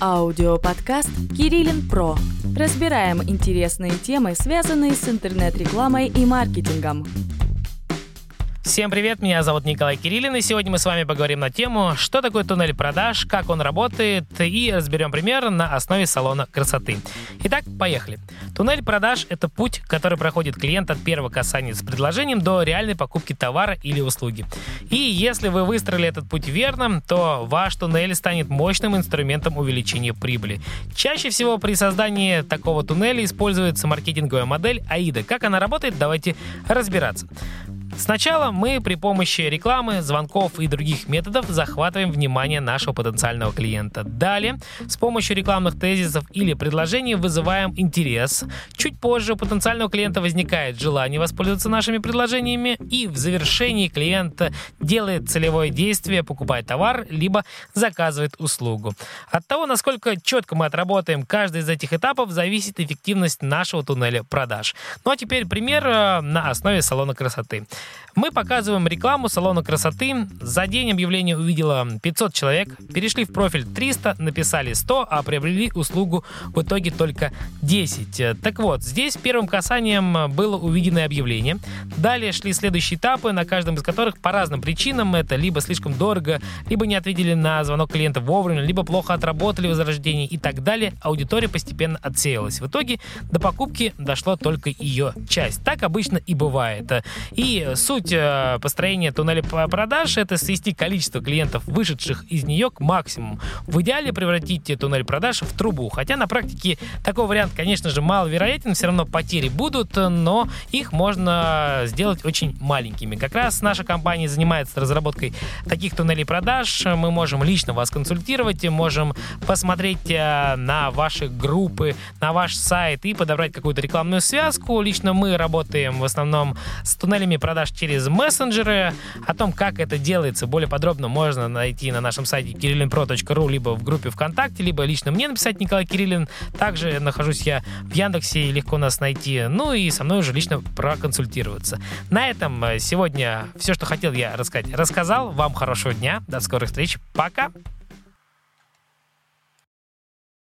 Аудиоподкаст «Кириллин Про». Разбираем интересные темы, связанные с интернет-рекламой и маркетингом. Всем привет, меня зовут Николай Кириллин, и сегодня мы с вами поговорим на тему, что такое туннель продаж, как он работает, и разберем пример на основе салона красоты. Итак, поехали. Туннель продаж – это путь, который проходит клиент от первого касания с предложением до реальной покупки товара или услуги. И если вы выстроили этот путь верно, то ваш туннель станет мощным инструментом увеличения прибыли. Чаще всего при создании такого туннеля используется маркетинговая модель AIDA. Как она работает, давайте разбираться. Сначала мы при помощи рекламы, звонков и других методов захватываем внимание нашего потенциального клиента. Далее, с помощью рекламных тезисов или предложений вызываем интерес. Чуть позже у потенциального клиента возникает желание воспользоваться нашими предложениями, и в завершении клиент делает целевое действие, покупает товар, либо заказывает услугу. От того, насколько четко мы отработаем каждый из этих этапов, зависит эффективность нашего туннеля продаж. Ну а теперь пример э, на основе салона красоты. Мы показываем рекламу салона красоты. За день объявление увидело 500 человек. Перешли в профиль 300, написали 100, а приобрели услугу в итоге только 10. Так вот, здесь первым касанием было увиденное объявление. Далее шли следующие этапы, на каждом из которых по разным причинам это либо слишком дорого, либо не ответили на звонок клиента вовремя, либо плохо отработали возрождение и так далее. Аудитория постепенно отсеялась. В итоге до покупки дошла только ее часть. Так обычно и бывает. И суть э, построения туннеля продаж — это свести количество клиентов, вышедших из нее, к максимуму. В идеале превратить туннель продаж в трубу. Хотя на практике такой вариант, конечно же, маловероятен, все равно потери будут, но их можно сделать очень маленькими. Как раз наша компания занимается разработкой таких туннелей продаж. Мы можем лично вас консультировать, можем посмотреть э, на ваши группы, на ваш сайт и подобрать какую-то рекламную связку. Лично мы работаем в основном с туннелями продаж продаж через мессенджеры. О том, как это делается, более подробно можно найти на нашем сайте kirillinpro.ru, либо в группе ВКонтакте, либо лично мне написать Николай Кириллин. Также нахожусь я в Яндексе, легко нас найти. Ну и со мной уже лично проконсультироваться. На этом э, сегодня все, что хотел я рассказать, рассказал. Вам хорошего дня, до скорых встреч, пока!